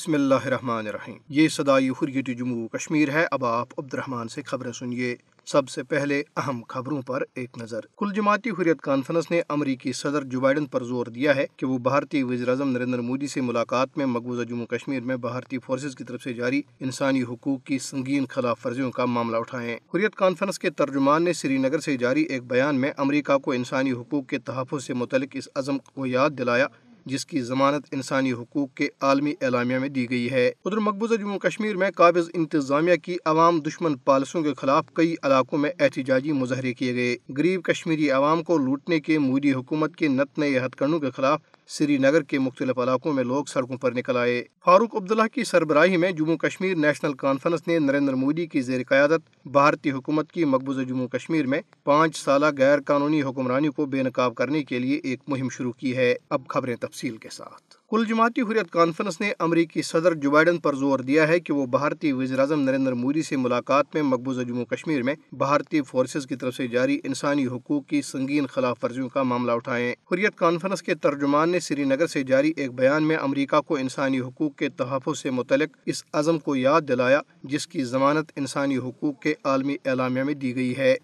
بسم اللہ الرحمن الرحیم۔ یہ صدائی حریت جموں کشمیر ہے۔ اب آپ عبد الرحمن سے خبریں سنیے۔ سب سے پہلے اہم خبروں پر ایک نظر۔ کل جماعتی حریت کانفرنس نے امریکی صدر جو بائیڈن پر زور دیا ہے کہ وہ بھارتی وزیر اعظم نریندر مودی سے ملاقات میں مقبوضہ جموں کشمیر میں بھارتی فورسز کی طرف سے جاری انسانی حقوق کی سنگین خلاف ورزیوں کا معاملہ اٹھائیں۔ حریت کانفرنس کے ترجمان نے سری نگر سے جاری ایک بیان میں امریکہ کو انسانی حقوق کے تحفظ سے متعلق اس عزم کو یاد دلایا جس کی ضمانت انسانی حقوق کے عالمی اعلامیہ میں دی گئی ہے۔ ادھر مقبوضہ جموں کشمیر میں قابض انتظامیہ کی عوام دشمن پالسوں کے خلاف کئی علاقوں میں احتجاجی مظاہرے کیے گئے۔ غریب کشمیری عوام کو لوٹنے کے مودی حکومت کے نت نئے ہتھ کنڈوں کے خلاف سری نگر کے مختلف علاقوں میں لوگ سڑکوں پر نکل آئے۔ فاروق عبداللہ کی سربراہی میں جموں کشمیر نیشنل کانفرنس نے نریندر مودی کی زیر قیادت بھارتی حکومت کی مقبوضہ جموں کشمیر میں پانچ سالہ غیر قانونی حکمرانی کو بے نقاب کرنے کے لیے ایک مہم شروع کی ہے۔ اب خبریں تفصیل کے ساتھ۔ کل جماعتی حریت کانفرنس نے امریکی صدر جو بائیڈن پر زور دیا ہے کہ وہ بھارتی وزیر اعظم نریندر مودی سے ملاقات میں مقبوضہ جموں کشمیر میں بھارتی فورسز کی طرف سے جاری انسانی حقوق کی سنگین خلاف ورزیوں کا معاملہ اٹھائیں۔ حریت کانفرنس کے ترجمان نے سری نگر سے جاری ایک بیان میں امریکہ کو انسانی حقوق کے تحفظ سے متعلق اس عزم کو یاد دلایا جس کی ضمانت انسانی حقوق کے عالمی اعلامیہ میں دی گئی ہے۔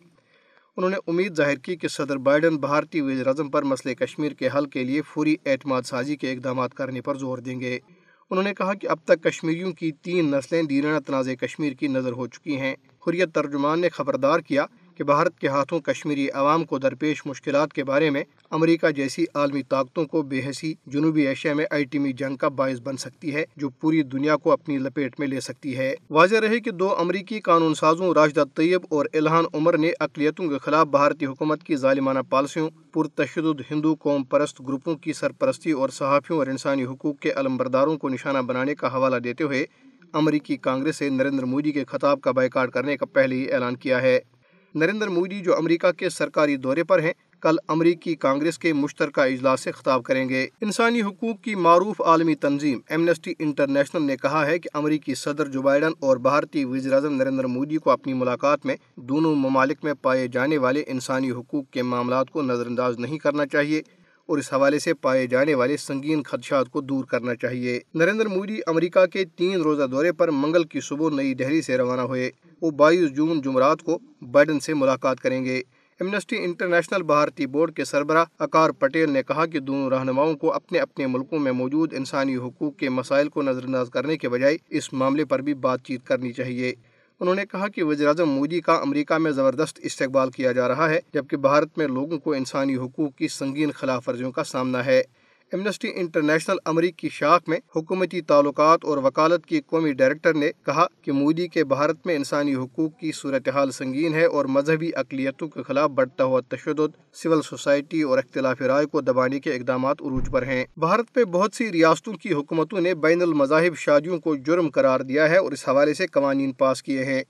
انہوں نے امید ظاہر کی کہ صدر بائیڈن بھارتی وزیر اعظم پر مسئلہ کشمیر کے حل کے لیے فوری اعتماد سازی کے اقدامات کرنے پر زور دیں گے۔ انہوں نے کہا کہ اب تک کشمیریوں کی تین نسلیں دیرینہ تنازع کشمیر کی نظر ہو چکی ہیں۔ حریت ترجمان نے خبردار کیا کہ بھارت کے ہاتھوں کشمیری عوام کو درپیش مشکلات کے بارے میں امریکہ جیسی عالمی طاقتوں کو بے حسی جنوبی ایشیا میں آئیٹمی جنگ کا باعث بن سکتی ہے، جو پوری دنیا کو اپنی لپیٹ میں لے سکتی ہے۔ واضح رہے کہ دو امریکی قانون سازوں راشدہ طیب اور الہان عمر نے اقلیتوں کے خلاف بھارتی حکومت کی ظالمانہ پالیسیوں، پرتشدد ہندو قوم پرست گروپوں کی سرپرستی اور صحافیوں اور انسانی حقوق کے علمبرداروں کو نشانہ بنانے کا حوالہ دیتے ہوئے امریکی کانگریس سے نریندر مودی کے خطاب کا بائیکاٹ کرنے کا پہلے ہی اعلان کیا ہے۔ نریندر مودی جو امریکہ کے سرکاری دورے پر ہیں، کل امریکی کانگریس کے مشترکہ اجلاس سے خطاب کریں گے۔ انسانی حقوق کی معروف عالمی تنظیم ایمنسٹی انٹرنیشنل نے کہا ہے کہ امریکی صدر جو بائیڈن اور بھارتی وزیر اعظم نریندر مودی کو اپنی ملاقات میں دونوں ممالک میں پائے جانے والے انسانی حقوق کے معاملات کو نظر انداز نہیں کرنا چاہیے۔ اور اس حوالے سے پائے جانے والے سنگین خدشات کو دور کرنا چاہیے۔ نریندر مودی امریکہ کے تین روزہ دورے پر منگل کی صبح نئی دہلی سے روانہ ہوئے۔ وہ بائیس جون جمعرات کو بائیڈن سے ملاقات کریں گے۔ ایمنسٹی انٹرنیشنل بھارتی بورڈ کے سربراہ اکار پٹیل نے کہا کہ دونوں رہنماؤں کو اپنے اپنے ملکوں میں موجود انسانی حقوق کے مسائل کو نظر انداز کرنے کے بجائے اس معاملے پر بھی بات چیت کرنی چاہیے۔ انہوں نے کہا کہ وزیر اعظم مودی کا امریکہ میں زبردست استقبال کیا جا رہا ہے، جبکہ بھارت میں لوگوں کو انسانی حقوق کی سنگین خلاف ورزیوں کا سامنا ہے۔ ایمنسٹی انٹرنیشنل امریکی شاخ میں حکومتی تعلقات اور وکالت کی قومی ڈائریکٹر نے کہا کہ مودی کے بھارت میں انسانی حقوق کی صورتحال سنگین ہے اور مذہبی اقلیتوں کے خلاف بڑھتا ہوا تشدد، سول سوسائٹی اور اختلاف رائے کو دبانے کے اقدامات عروج پر ہیں۔ بھارت میں بہت سی ریاستوں کی حکومتوں نے بین المذاہب شادیوں کو جرم قرار دیا ہے اور اس حوالے سے قوانین پاس کیے ہیں۔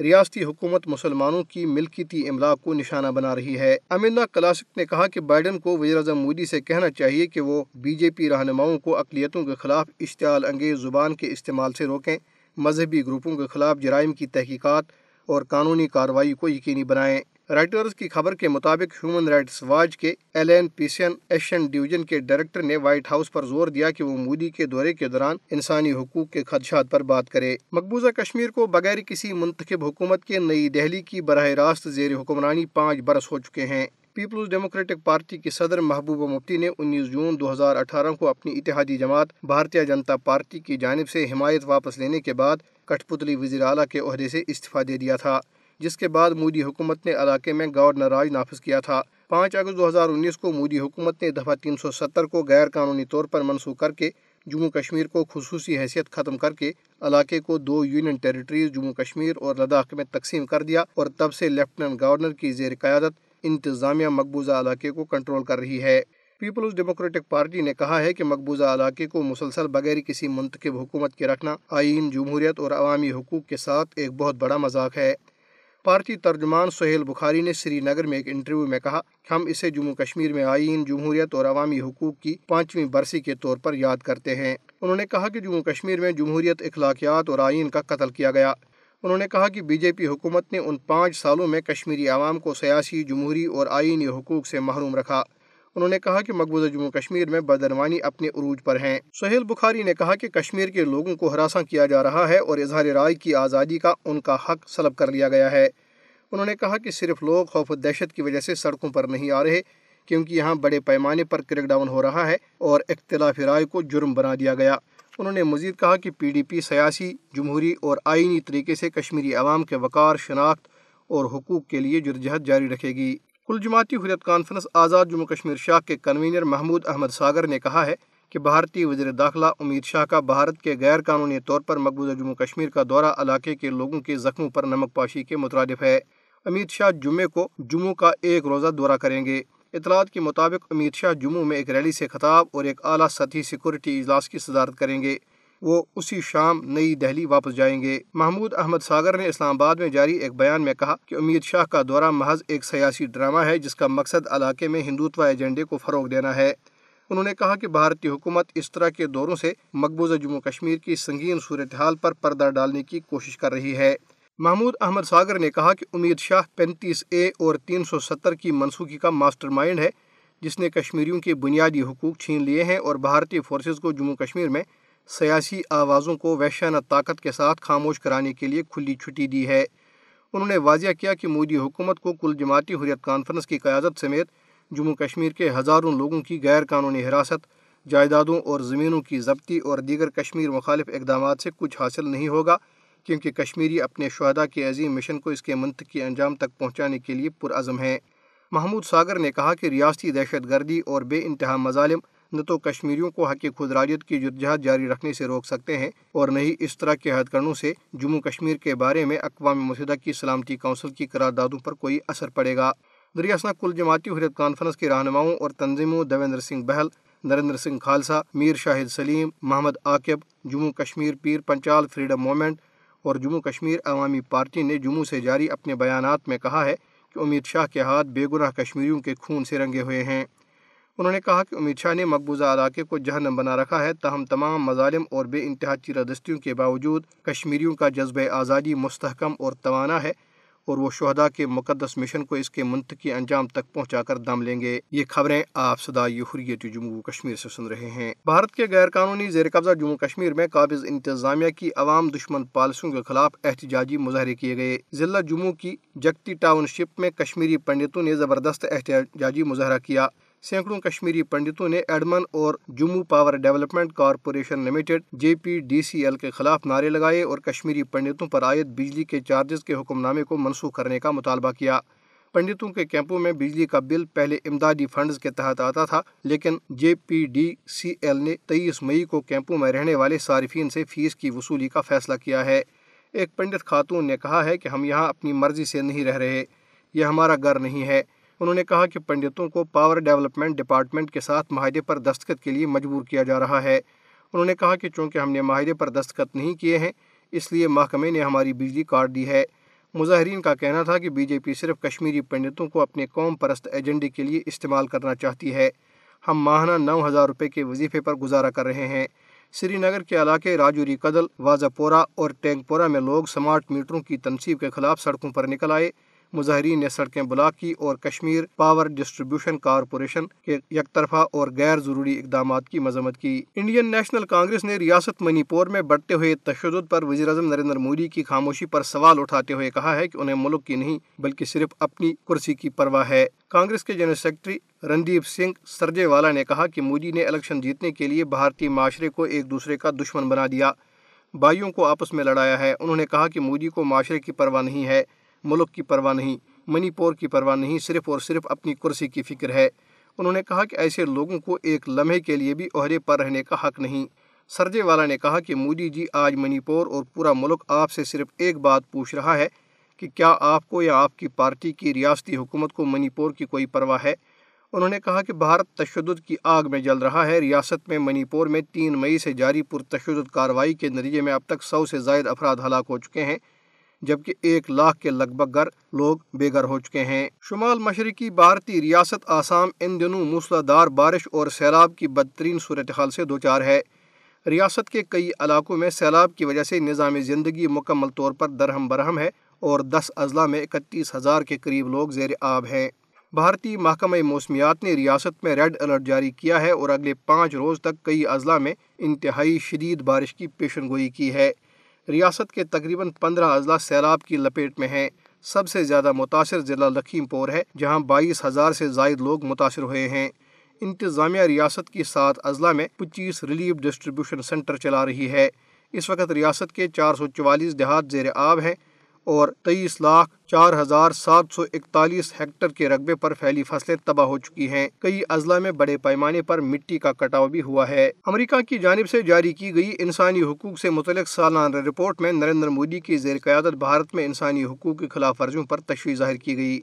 ریاستی حکومت مسلمانوں کی ملکیتی املاک کو نشانہ بنا رہی ہے۔ امینا کلاسک نے کہا کہ بائیڈن کو وزیر اعظم مودی سے کہنا چاہیے کہ وہ بی جے پی رہنماؤں کو اقلیتوں کے خلاف اشتعال انگیز زبان کے استعمال سے روکیں، مذہبی گروپوں کے خلاف جرائم کی تحقیقات اور قانونی کارروائی کو یقینی بنائیں۔ رائٹرز کی خبر کے مطابق ہیومن رائٹس واچ کے ایلین پیسین ایشین ڈویژن کے ڈائریکٹر نے وائٹ ہاؤس پر زور دیا کہ وہ مودی کے دورے کے دوران انسانی حقوق کے خدشات پر بات کرے۔ مقبوضہ کشمیر کو بغیر کسی منتخب حکومت کے نئی دہلی کی براہ راست زیر حکمرانی پانچ برس ہو چکے ہیں۔ پیپلز ڈیموکریٹک پارٹی کے صدر محبوبہ مفتی نے انیس جون دو ہزار اٹھارہ کو اپنی اتحادی جماعت بھارتیہ جنتا پارٹی کی جانب سے حمایت واپس لینے کے بعد کٹھ پتلی وزیر اعلیٰ کے عہدے سے استعفی دے دیا تھا۔ جس کے بعد مودی حکومت نے علاقے میں گورنر راج نافذ کیا تھا۔ پانچ اگست دو ہزار انیس کو مودی حکومت نے دفعہ تین سو ستر کو غیر قانونی طور پر منسوخ کر کے جموں کشمیر کو خصوصی حیثیت ختم کر کے علاقے کو دو یونین ٹیریٹریز جموں کشمیر اور لداخ میں تقسیم کر دیا اور تب سے لیفٹننٹ گورنر کی زیر قیادت انتظامیہ مقبوضہ علاقے کو کنٹرول کر رہی ہے۔ پیپلز ڈیموکریٹک پارٹی نے کہا ہے کہ مقبوضہ علاقے کو مسلسل بغیر کسی منتخب حکومت کے رکھنا آئین، جمہوریت اور عوامی حقوق کے ساتھ ایک بہت بڑا مذاق ہے۔ پارٹی ترجمان سہیل بخاری نے سری نگر میں ایک انٹرویو میں کہا کہ ہم اسے جموں کشمیر میں آئین، جمہوریت اور عوامی حقوق کی پانچویں برسی کے طور پر یاد کرتے ہیں۔ انہوں نے کہا کہ جموں کشمیر میں جمہوریت، اخلاقیات اور آئین کا قتل کیا گیا۔ انہوں نے کہا کہ بی جے پی حکومت نے ان پانچ سالوں میں کشمیری عوام کو سیاسی، جمہوری اور آئینی حقوق سے محروم رکھا۔ انہوں نے کہا کہ مقبوضہ جموں کشمیر میں بدعنوانی اپنے عروج پر ہیں۔ سہیل بخاری نے کہا کہ کشمیر کے لوگوں کو ہراساں کیا جا رہا ہے اور اظہار رائے کی آزادی کا ان کا حق سلب کر لیا گیا ہے۔ انہوں نے کہا کہ صرف لوگ خوف و دہشت کی وجہ سے سڑکوں پر نہیں آ رہے، کیونکہ یہاں بڑے پیمانے پر کریک ڈاؤن ہو رہا ہے اور اختلاف رائے کو جرم بنا دیا گیا۔ انہوں نے مزید کہا کہ پی ڈی پی سیاسی، جمہوری اور آئینی طریقے سے کشمیری عوام کے وقار شناخت اور حقوق کے لیے جرجہت جاری رکھے گی۔ کل جماعتی حریت کانفرنس آزاد جموں کشمیر شاہ کے کنوینر محمود احمد ساگر نے کہا ہے کہ بھارتی وزیر داخلہ امید شاہ کا بھارت کے غیر قانونی طور پر مقبوضہ جموں کشمیر کا دورہ علاقے کے لوگوں کے زخموں پر نمک پاشی کے مترادف ہے۔ امید شاہ جمعے کو جموں کا ایک روزہ دورہ کریں گے۔ اطلاعات کے مطابق امید شاہ جموں میں ایک ریلی سے خطاب اور ایک اعلیٰ سطحی سیکورٹی اجلاس کی صدارت کریں گے۔ وہ اسی شام نئی دہلی واپس جائیں گے۔ محمود احمد ساگر نے اسلام آباد میں جاری ایک بیان میں کہا کہ امید شاہ کا دورہ محض ایک سیاسی ڈرامہ ہے جس کا مقصد علاقے میں ہندوتوا ایجنڈے کو فروغ دینا ہے۔ انہوں نے کہا کہ بھارتی حکومت اس طرح کے دوروں سے مقبوضہ جموں کشمیر کی سنگین صورتحال پر پردہ ڈالنے کی کوشش کر رہی ہے۔ محمود احمد ساگر نے کہا کہ امید شاہ پینتیس اے اور تین سو ستر کی منسوخی کا ماسٹر مائنڈ ہے، جس نے کشمیریوں کے بنیادی حقوق چھین لیے ہیں اور بھارتی فورسز کو جموں کشمیر میں سیاسی آوازوں کو وحشانہ طاقت کے ساتھ خاموش کرانے کے لیے کھلی چھٹی دی ہے۔ انہوں نے واضح کیا کہ مودی حکومت کو کل جماعتی حریت کانفرنس کی قیادت سمیت جموں کشمیر کے ہزاروں لوگوں کی غیر قانونی حراست، جائیدادوں اور زمینوں کی ضبطی اور دیگر کشمیر مخالف اقدامات سے کچھ حاصل نہیں ہوگا، کیونکہ کشمیری اپنے شہدا کے عظیم مشن کو اس کے منطقی انجام تک پہنچانے کے لیے پرعزم ہیں۔ محمود ساگر نے کہا کہ ریاستی دہشت گردی اور بے انتہا مظالم نہ تو کشمیریوں کو حق خود راجت کی جدجہد جاری رکھنے سے روک سکتے ہیں اور نہ ہی اس طرح کے ہتھ کرنوں سے جموں کشمیر کے بارے میں اقوام متحدہ کی سلامتی کونسل کی قراردادوں پر کوئی اثر پڑے گا۔ دریاسنا کل جماعتی حریت کانفرنس کے رہنماؤں اور تنظیموں دیویندر سنگھ بہل، نریندر سنگھ خالصہ میر شاہد سلیم، محمد عاقب، جموں کشمیر پیر پنچال فریڈم موومنٹ اور جموں کشمیر عوامی پارٹی نے جموں سے جاری اپنے بیانات میں کہا ہے کہ امید شاہ کے ہاتھ بے گناہ کشمیریوں کے خون سے رنگے ہوئے ہیں۔ انہوں نے کہا کہ امید شاہ نے مقبوضہ علاقے کو جہنم بنا رکھا ہے، تاہم تمام مظالم اور بے انتہا چیرادستیوں کے باوجود کشمیریوں کا جذبہ آزادی مستحکم اور توانا ہے اور وہ شہدا کے مقدس مشن کو اس کے منطقی انجام تک پہنچا کر دم لیں گے۔ یہ خبریں آپ صدائی حریت جموں کشمیر سے سن رہے ہیں۔ بھارت کے غیر قانونی زیر قبضہ جموں کشمیر میں قابض انتظامیہ کی عوام دشمن پالیسیوں کے خلاف احتجاجی مظاہرے کیے گئے۔ ضلع جموں کی جگتی ٹاؤن شپ میں کشمیری پنڈتوں نے زبردست احتجاجی مظاہرہ کیا۔ سینکڑوں کشمیری پنڈتوں نے ایڈمن اور Jammu power development corporation limited J P D C L کے خلاف نعرے لگائے اور کشمیری پنڈتوں پر عائد بجلی کے چارجز کے حکم نامے کو منسوخ کرنے کا مطالبہ کیا۔ پنڈتوں کے کیمپوں میں بجلی کا بل پہلے امدادی فنڈز کے تحت آتا تھا، لیکن جے پی ڈی سی ایل نے تیئیس مئی کو کیمپوں میں رہنے والے صارفین سے فیس کی وصولی کا فیصلہ کیا ہے۔ ایک پنڈت خاتون نے کہا ہے کہ ہم یہاں اپنی مرضی سے نہیں رہ رہے، یہ ہمارا گھر نہیں ہے۔ انہوں نے کہا کہ پنڈتوں کو پاور ڈیولپمنٹ ڈپارٹمنٹ کے ساتھ معاہدے پر دستخط کے لیے مجبور کیا جا رہا ہے۔ انہوں نے کہا کہ چونکہ ہم نے معاہدے پر دستخط نہیں کیے ہیں، اس لیے محکمے نے ہماری بجلی کاٹ دی ہے۔ مظاہرین کا کہنا تھا کہ بی جے پی صرف کشمیری پنڈتوں کو اپنے قوم پرست ایجنڈے کے لیے استعمال کرنا چاہتی ہے۔ ہم ماہانہ نو ہزار روپے کے وظیفے پر گزارا کر رہے ہیں۔ سری نگر کے علاقے راجوری قدل واضح پورہ اور ٹینک پورہ میں لوگ سمارٹ میٹروں کی تنصیب کے خلاف سڑکوں پر نکل آئے۔ مظاہرین نے سڑکیں بلاک کی اور کشمیر پاور ڈسٹریبیوشن کارپوریشن کے یک طرفہ اور غیر ضروری اقدامات کی مذمت کی۔ انڈین نیشنل کانگریس نے ریاست منی پور میں بڑھتے ہوئے تشدد پر وزیر اعظم نریندر مودی کی خاموشی پر سوال اٹھاتے ہوئے کہا ہے کہ انہیں ملک کی نہیں بلکہ صرف اپنی کرسی کی پرواہ ہے۔ کانگریس کے general secretary Randeep Singh Surjewala نے کہا کہ مودی نے الیکشن جیتنے کے لیے بھارتی معاشرے کو ایک دوسرے کا دشمن بنا دیا۔ بھائیوں کو آپس میں لڑایا ہے۔ انہوں نے کہا کہ مودی کو معاشرے کی پرواہ نہیں ہے۔ ملک کی پرواہ نہیں، منی پور کی پرواہ نہیں، صرف اور صرف اپنی کرسی کی فکر ہے۔ انہوں نے کہا کہ ایسے لوگوں کو ایک لمحے کے لیے بھی عہدے پر رہنے کا حق نہیں۔ سرجے والا نے کہا کہ مودی جی آج منی پور اور پورا ملک آپ سے صرف ایک بات پوچھ رہا ہے کہ کیا آپ کو یا آپ کی پارٹی کی ریاستی حکومت کو منی پور کی کوئی پرواہ ہے؟ انہوں نے کہا کہ بھارت تشدد کی آگ میں جل رہا ہے۔ ریاست میں منی پور میں تین مئی سے جاری پرتشدد کارروائی کے نتیجے میں اب تک سو سے زائد افراد ہلاک ہو چکے ہیں۔ جبکہ ایک لاکھ کے لگ بھگ گھر لوگ بے گھر ہو چکے ہیں۔ شمال مشرقی بھارتی ریاست آسام ان دنوں موسلادھار بارش اور سیلاب کی بدترین صورتحال سے دوچار ہے۔ ریاست کے کئی علاقوں میں سیلاب کی وجہ سے نظام زندگی مکمل طور پر درہم برہم ہے اور دس اضلاع میں اکتیس ہزار کے قریب لوگ زیر آب ہیں۔ بھارتی محکمہ موسمیات نے ریاست میں ریڈ الرٹ جاری کیا ہے اور اگلے پانچ روز تک کئی اضلاع میں انتہائی شدید بارش کی پیشن گوئی کی ہے۔ ریاست کے تقریباً پندرہ اضلاع سیلاب کی لپیٹ میں ہیں۔ سب سے زیادہ متاثر ضلع لکھیم پور ہے، جہاں بائیس ہزار سے زائد لوگ متاثر ہوئے ہیں۔ انتظامیہ ریاست کی سات اضلاع میں پچیس ریلیف ڈسٹریبیوشن سینٹر چلا رہی ہے۔ اس وقت ریاست کے چار سو چوالیس دیہات زیر آب ہیں۔ اور تیئیس لاکھ چار ہزار سات سو اکتالیس ہیکٹر کے رقبے پر پھیلی فصلیں تباہ ہو چکی ہیں۔ کئی اضلاع میں بڑے پیمانے پر مٹی کا کٹاؤ بھی ہوا ہے۔ امریکہ کی جانب سے جاری کی گئی انسانی حقوق سے متعلق سالانہ رپورٹ میں نریندر مودی کی زیر قیادت بھارت میں انسانی حقوق کی خلاف ورزیوں پر تشویش ظاہر کی گئی۔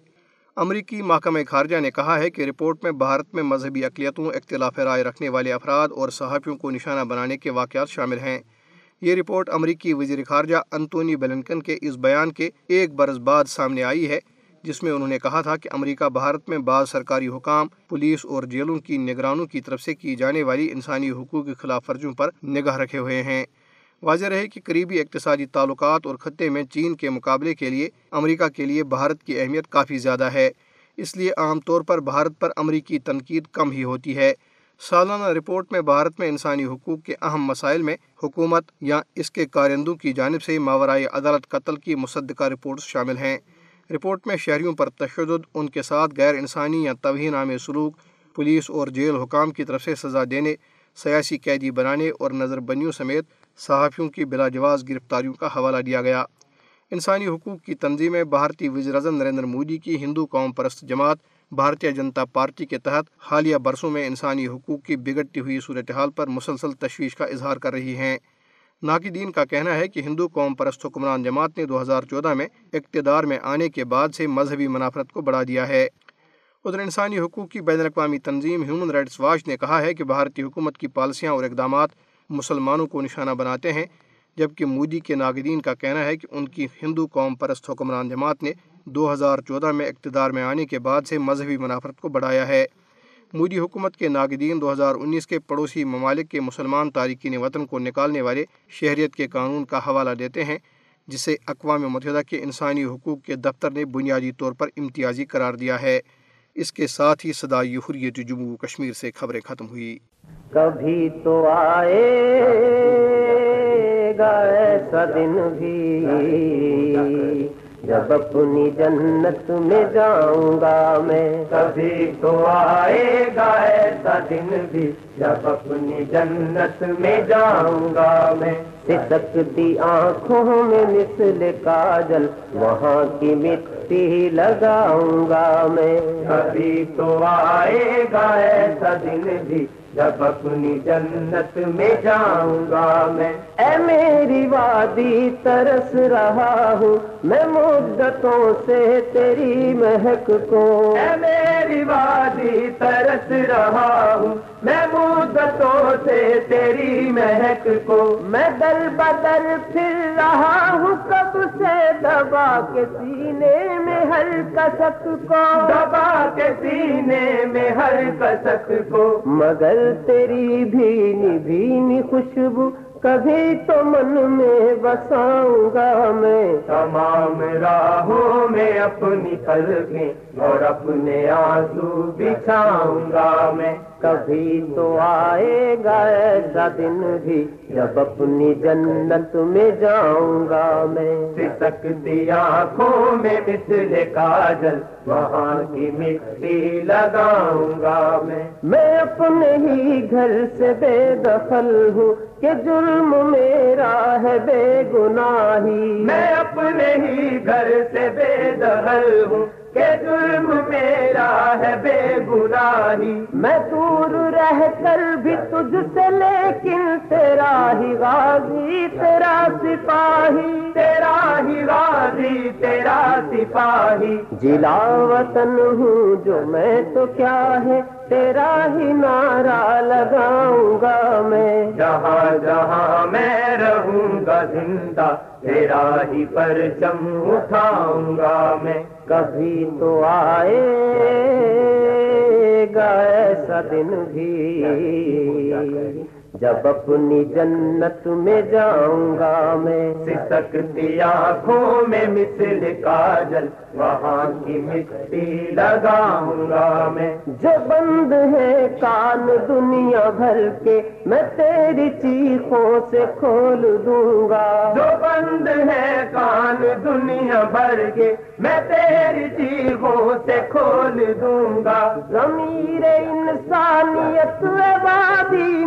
امریکی محکمہ خارجہ نے کہا ہے کہ رپورٹ میں بھارت میں مذہبی اقلیتوں، اختلاف رائے رکھنے والے افراد اور صحافیوں کو نشانہ بنانے کے واقعات شامل ہیں۔ یہ رپورٹ امریکی وزیر خارجہ انتونی بلنکن کے اس بیان کے ایک برس بعد سامنے آئی ہے، جس میں انہوں نے کہا تھا کہ امریکہ بھارت میں بعض سرکاری حکام، پولیس اور جیلوں کی نگرانوں کی طرف سے کی جانے والی انسانی حقوق کی خلاف ورزیوں پر نگاہ رکھے ہوئے ہیں۔ واضح رہے کہ قریبی اقتصادی تعلقات اور خطے میں چین کے مقابلے کے لیے امریکہ کے لیے بھارت کی اہمیت کافی زیادہ ہے۔ اس لیے عام طور پر بھارت پر امریکی تنقید کم ہی ہوتی ہے۔ سالانہ رپورٹ میں بھارت میں انسانی حقوق کے اہم مسائل میں حکومت یا اس کے کارندوں کی جانب سے ماورائے عدالت قتل کی مصدقہ رپورٹس شامل ہیں۔ رپورٹ میں شہریوں پر تشدد، ان کے ساتھ غیر انسانی یا توہین عام سلوک، پولیس اور جیل حکام کی طرف سے سزا دینے، سیاسی قیدی بنانے اور نظر بنیوں سمیت صحافیوں کی بلا جواز گرفتاریوں کا حوالہ دیا گیا۔ انسانی حقوق کی تنظیمیں بھارتی وزیر اعظم نریندر مودی کی ہندو قوم پرست جماعت بھارتیہ جنتا پارٹی کے تحت حالیہ برسوں میں انسانی حقوق کی بگڑتی ہوئی صورتحال پر مسلسل تشویش کا اظہار کر رہی ہیں۔ ناقدین کا کہنا ہے کہ ہندو قوم پرست حکمران جماعت نے دو ہزار چودہ میں اقتدار میں آنے کے بعد سے مذہبی منافرت کو بڑھا دیا ہے۔ ادھر انسانی حقوق کی بین الاقوامی تنظیم ہیومن رائٹس واچ نے کہا ہے کہ بھارتی حکومت کی پالیسیاں اور اقدامات مسلمانوں کو نشانہ بناتے ہیں، جبکہ مودی کے ناگدین کا کہنا ہے کہ ان کی ہندو قوم پرست حکمران جماعت نے دو ہزار چودہ میں اقتدار میں آنے کے بعد سے مذہبی منافرت کو بڑھایا ہے۔ مودی حکومت کے ناگدین دو ہزار انیس کے پڑوسی ممالک کے مسلمان تارکین وطن کو نکالنے والے شہریت کے قانون کا حوالہ دیتے ہیں، جسے اقوام متحدہ کے انسانی حقوق کے دفتر نے بنیادی طور پر امتیازی قرار دیا ہے۔ اس کے ساتھ ہی صدائی حریت جموں کشمیر سے خبریں ختم ہوئی۔ کبھی تو آئے گا ایسا دن بھی۔ جب اپنی جنت میں جاؤں گا میں کبھی تو آئے گا ایسا دن بھی۔ جب اپنی جنت میں جاؤں گا میں سکتی آنکھوں میں مثل کاجل وہاں کی مٹی لگاؤں گا میں۔ کبھی تو آئے گا ایسا دن بھی۔ جب اپنی جنت میں جاؤں گا میں۔ اے میری وادی ترس رہا ہوں میں مدتوں سے تیری مہک کو۔ اے میری وادی ترس رہا ہوں میں مدتوں سے تیری مہک کو۔ میں دل بدل پھر رہا ہوں کب سے دبا کے سینے میں ہر کسک کو۔ دبا کے سینے میں ہر کسک کو۔ مگر تیری بھینی بھینی خوشبو کبھی تو من میں بساؤں گا میں۔ تمام راہوں میں اپنی قلبیں اور اپنے آنسو بچھاؤں گا میں۔ کبھی تو آئے گا ایسا دن بھی جب اپنی جنت میں جاؤں گا میں۔ سکتی آنکھوں میں مثل کاجل وہاں کی مٹی لگاؤں گا میں۔ میں اپنے ہی گھر سے بے دخل ہوں کہ جرم میرا ہے بے گناہی۔ میں اپنے ہی گھر سے بے دخل ہوں کہ جرم میرا ہے بے گناہی۔ میں دور رہ کر بھی تجھ سے لیکن تیرا ہی غازی، تیرا سپاہی۔ تیرا ہی غازی، تیرا سپاہی۔ جلا وطن ہوں جو میں تو کیا ہے؟ تیرا ہی نعرہ لگاؤں گا میں۔ جہاں جہاں میں رہوں گا زندہ تیرا ہی پرچم اٹھاؤں گا میں۔ کبھی تو آئے گا ایسا دن بھی۔ جب اپنی جنت میں جاؤں گا میں سکتی آنکھوں میں مثل کاجل وہاں کی مٹی لگاؤں گا میں۔ جو بند ہے کان دنیا بھر کے میں تیری چیخوں سے کھول دوں گا۔ جو بند ہے کان دنیا بھر کے میں تیری چیخوں سے کھول دوں گا۔ ضمیر انسانیت وادی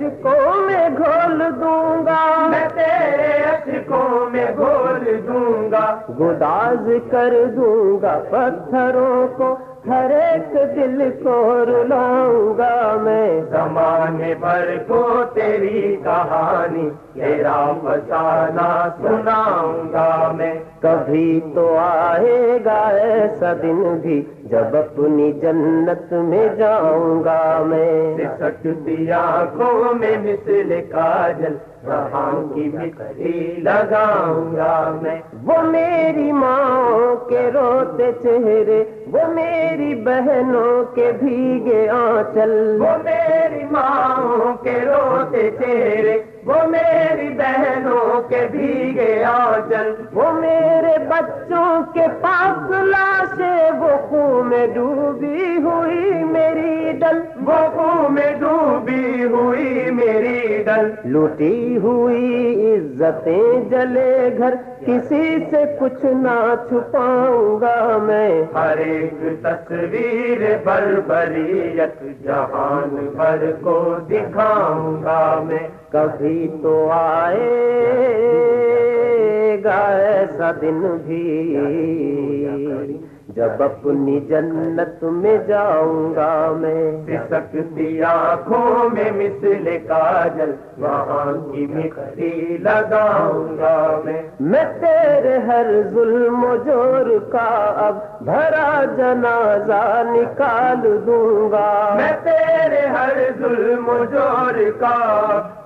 اشکوں میں گھول دوں گا۔ میں تیرے اشکوں میں گھول دوں گا۔ گداز کر دوں گا پتھروں کو ہر ایک دل کو رلاؤں گا میں۔ زمانے بھر کو تیری کہانی تیرا فسانہ سناؤں گا میں۔ کبھی تو آئے گا ایسا دن بھی جب اپنی جنت میں جاؤں گا میں۔ سکتی آنکھوں میں مثل کاجل رہاں کی مٹی لگاؤں گا میں۔ وہ میری ماں کے روتے چہرے وہ میری بہنوں کے بھیگے آنچل۔ وہ میری ماں کے روتے چہرے وہ میری بہنوں کے بھیگے آنچل، وہ میرے بچوں کے پاس لاشے وہ خون میں ڈوبی ہوئی میری ڈل۔ خون میں ڈوبی ہوئی میری ڈل۔ لوٹی ہوئی عزتیں جلے گھر۔ کسی سے کچھ نہ چھپاؤں گا میں۔ ہر ایک تصویر بربریت جہان بھر کو دکھاؤں گا میں۔ کبھی تو آئے گا ایسا دن بھی۔ جب اپنی جنت میں جاؤں گا میں سکتی آنکھوں میں مثل کاجل وہاں کی مٹی لگاؤں گا میں۔ میں تیرے ہر ظلم و جور کا اب بھرا جنازہ نکال دوں گا۔ میں تیرے ہر ظلم و جور کا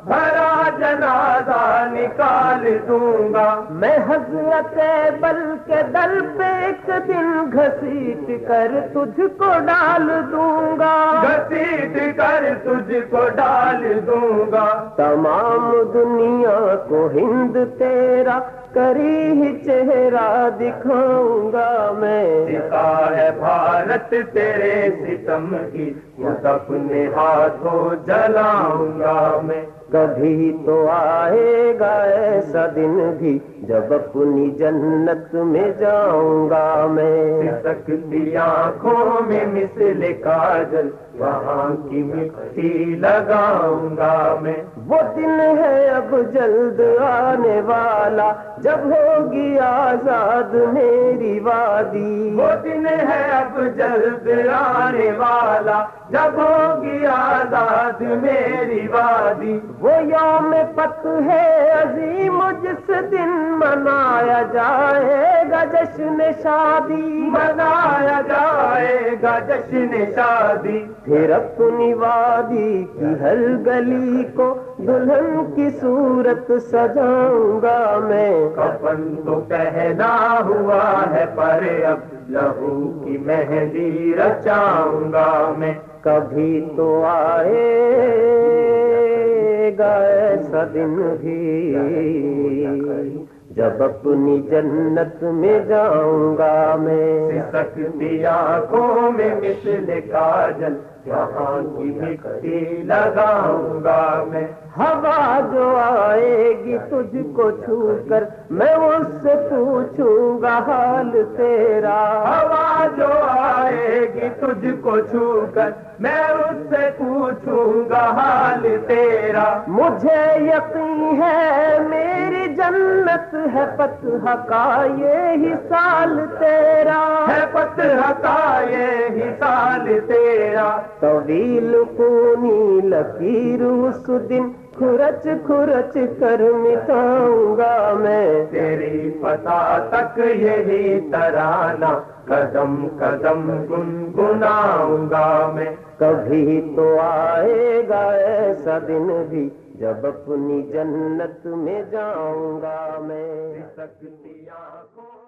بھرا جنازہ نکال دوں گا۔ میں حضرت بل کے دل پہ ایک دن گھسیٹ کر تجھ کو ڈال دوں گا۔ گھسیٹ کر تجھ کو ڈال دوں گا۔ تمام دنیا کو ہند تیرا کری چہرہ دکھاؤں گا میں ہے بھارت تیرے ستم کی اپنے ہاتھوں جلاؤں گا میں کبھی تو آئے گا ایسا دن بھی جب اپنی جنت میں جاؤں گا میں سکتی آنکھوں میں مثل کاجل وہاں کی مٹی لگاؤں گا میں۔ وہ دن ہے اب جلد آنے والا، جب ہوگی آزاد میری وادی۔ وہ دن ہے اب جلد آنے والا جب ہوگی آزاد میری وادی۔ وہ یوم پت ہے عظیم، جس دن منایا جائے گا جشن شادی۔ منایا جائے گا جشن شادی۔ پھر اپنی وادی کی ہر گلی کو دلہن کی صورت سجاؤں گا میں۔ کفن تو پہنا ہوا ہے پر اب لہو کی مہندی رچاؤں گا میں کبھی تو آئے گا ایسا دن بھی۔ جب اپنی جنت میں جاؤں گا میں سکتی آنکھوں میں مثل کاجل وہاں کی مٹی لگاؤں گا میں۔ ہوا جو آئے گی تجھ کو چھو کر میں اس سے پوچھوں گا حال تیرا۔ ہوا جو آئے گی تجھ کو چھو کر میں اس سے پوچھوں گا حال تیرا۔ مجھے یقین ہے میری جنت ہے فتح کا یہ سال تیرا۔ ہے فتح کا یہ سال تیرا۔ طویل خونی لکیر اس دن کھرچ کھرچ کر مٹاؤں گا میں۔ تیری پتا تک یہی ترانہ قدم قدم گنگناؤں گا میں۔ کبھی تو آئے گا ایسا دن بھی جب اپنی جنت میں جاؤں گا میں سکتی آنکھوں